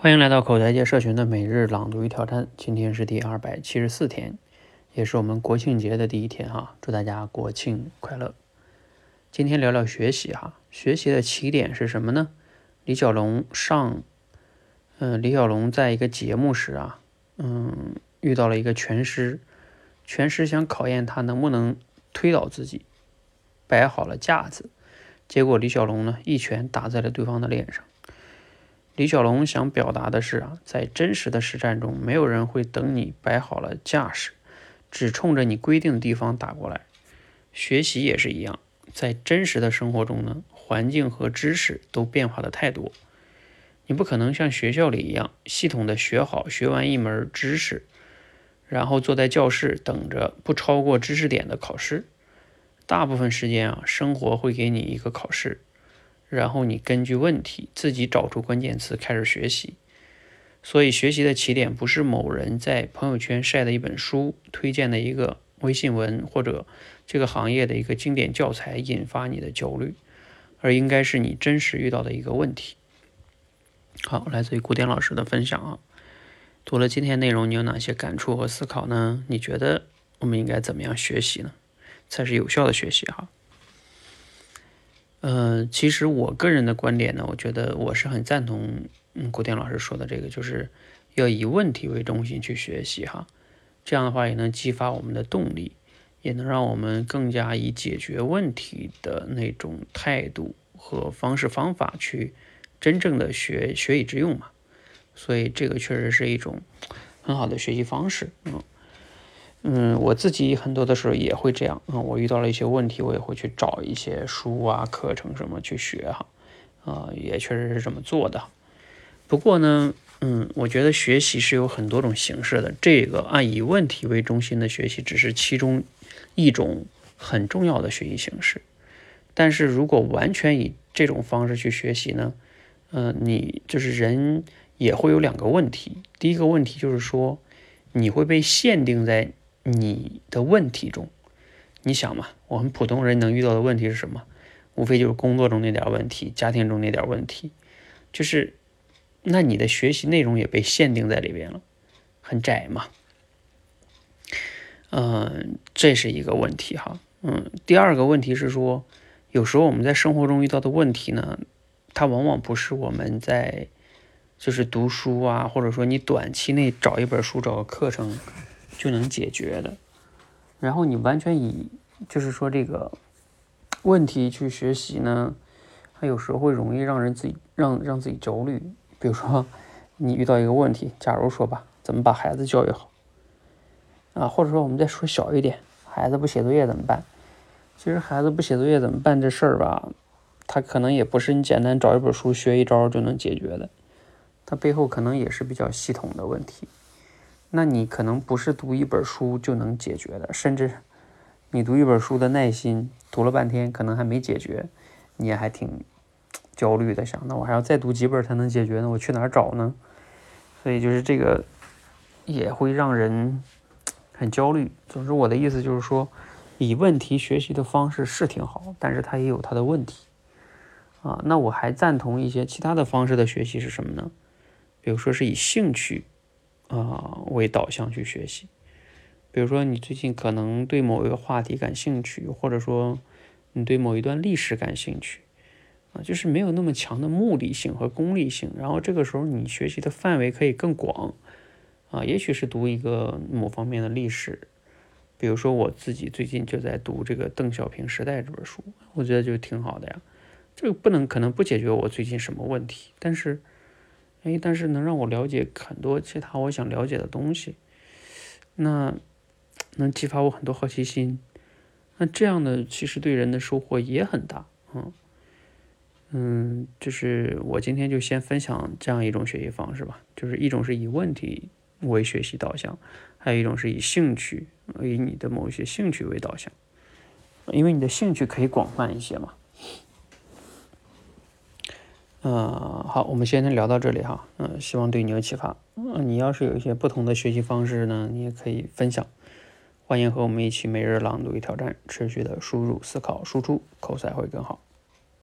欢迎来到口才界社群的每日朗读与挑战，今天是第二百七十四天，也是我们国庆节的第一天哈，祝大家国庆快乐。今天聊聊学习哈，学习的起点是什么呢？李小龙上，嗯，李小龙在一个节目时啊，嗯，遇到了一个拳师，拳师想考验他能不能推倒自己，摆好了架子，结果李小龙呢一拳打在了对方的脸上。李小龙想表达的是啊，在真实的实战中，没有人会等你摆好了架势，只冲着你规定的地方打过来。学习也是一样，在真实的生活中呢，环境和知识都变化的太多，你不可能像学校里一样系统的学好学完一门知识，然后坐在教室等着不超过知识点的考试。大部分时间啊，生活会给你一个考试。然后你根据问题自己找出关键词开始学习，所以学习的起点不是某人在朋友圈晒的一本书、推荐的一个微信文或者这个行业的一个经典教材引发你的焦虑，而应该是你真实遇到的一个问题。好，来自于古典老师的分享啊，读了今天内容，你有哪些感触和思考呢？你觉得我们应该怎么样学习呢？才是有效的学习哈？嗯，其实我个人的观点呢，我觉得我是很赞同嗯古典老师说的这个，就是要以问题为中心去学习哈，这样的话也能激发我们的动力，也能让我们更加以解决问题的那种态度和方式方法去真正的学学以致用嘛，所以这个确实是一种很好的学习方式，嗯。嗯，我自己很多的时候也会这样啊。我遇到了一些问题，我也会去找一些书啊、课程什么去学哈。啊，也确实是这么做的。不过呢，嗯，我觉得学习是有很多种形式的。这个按以问题为中心的学习，只是其中一种很重要的学习形式。但是如果完全以这种方式去学习呢，嗯，你就是人也会有两个问题。第一个问题就是说，你会被限定在。你的问题中，你想嘛？我们普通人能遇到的问题是什么？无非就是工作中那点问题，家庭中那点问题，就是，那你的学习内容也被限定在里边了，很窄嘛。嗯，这是一个问题哈。嗯，第二个问题是说，有时候我们在生活中遇到的问题呢，它往往不是我们在就是读书啊，或者说你短期内找一本书、找个课程。就能解决的，然后你完全以就是说这个问题去学习呢，它有时候会容易让人自己让让自己焦虑。比如说你遇到一个问题，假如说吧，怎么把孩子教育好啊？或者说我们再说小一点，孩子不写作业怎么办？其实孩子不写作业怎么办这事儿吧，他可能也不是你简单找一本书学一招就能解决的，它背后可能也是比较系统的问题。那你可能不是读一本书就能解决的，甚至你读一本书的耐心读了半天，可能还没解决，你还挺焦虑的，想那我还要再读几本才能解决呢？我去哪儿找呢？所以就是这个也会让人很焦虑。总之，我的意思就是说，以问题学习的方式是挺好，但是它也有它的问题啊。那我还赞同一些其他的方式的学习是什么呢？比如说是以兴趣。啊，为导向去学习，比如说你最近可能对某一个话题感兴趣，或者说你对某一段历史感兴趣，啊，就是没有那么强的目的性和功利性。然后这个时候你学习的范围可以更广，啊，也许是读一个某方面的历史，比如说我自己最近就在读这个《邓小平时代》这本书，我觉得就挺好的呀。这个不能可能不解决我最近什么问题，但是。哎，但是能让我了解很多其他我想了解的东西，那能激发我很多好奇心，那这样的其实对人的收获也很大，嗯嗯，就是我今天就先分享这样一种学习方式吧，就是一种是以问题为学习导向，还有一种是以兴趣，以你的某一些兴趣为导向，因为你的兴趣可以广泛一些嘛。嗯，好，我们先聊到这里哈。嗯，希望对你有启发。嗯，你要是有一些不同的学习方式呢，你也可以分享。欢迎和我们一起每日朗读与挑战，持续的输入、思考、输出，口才会更好。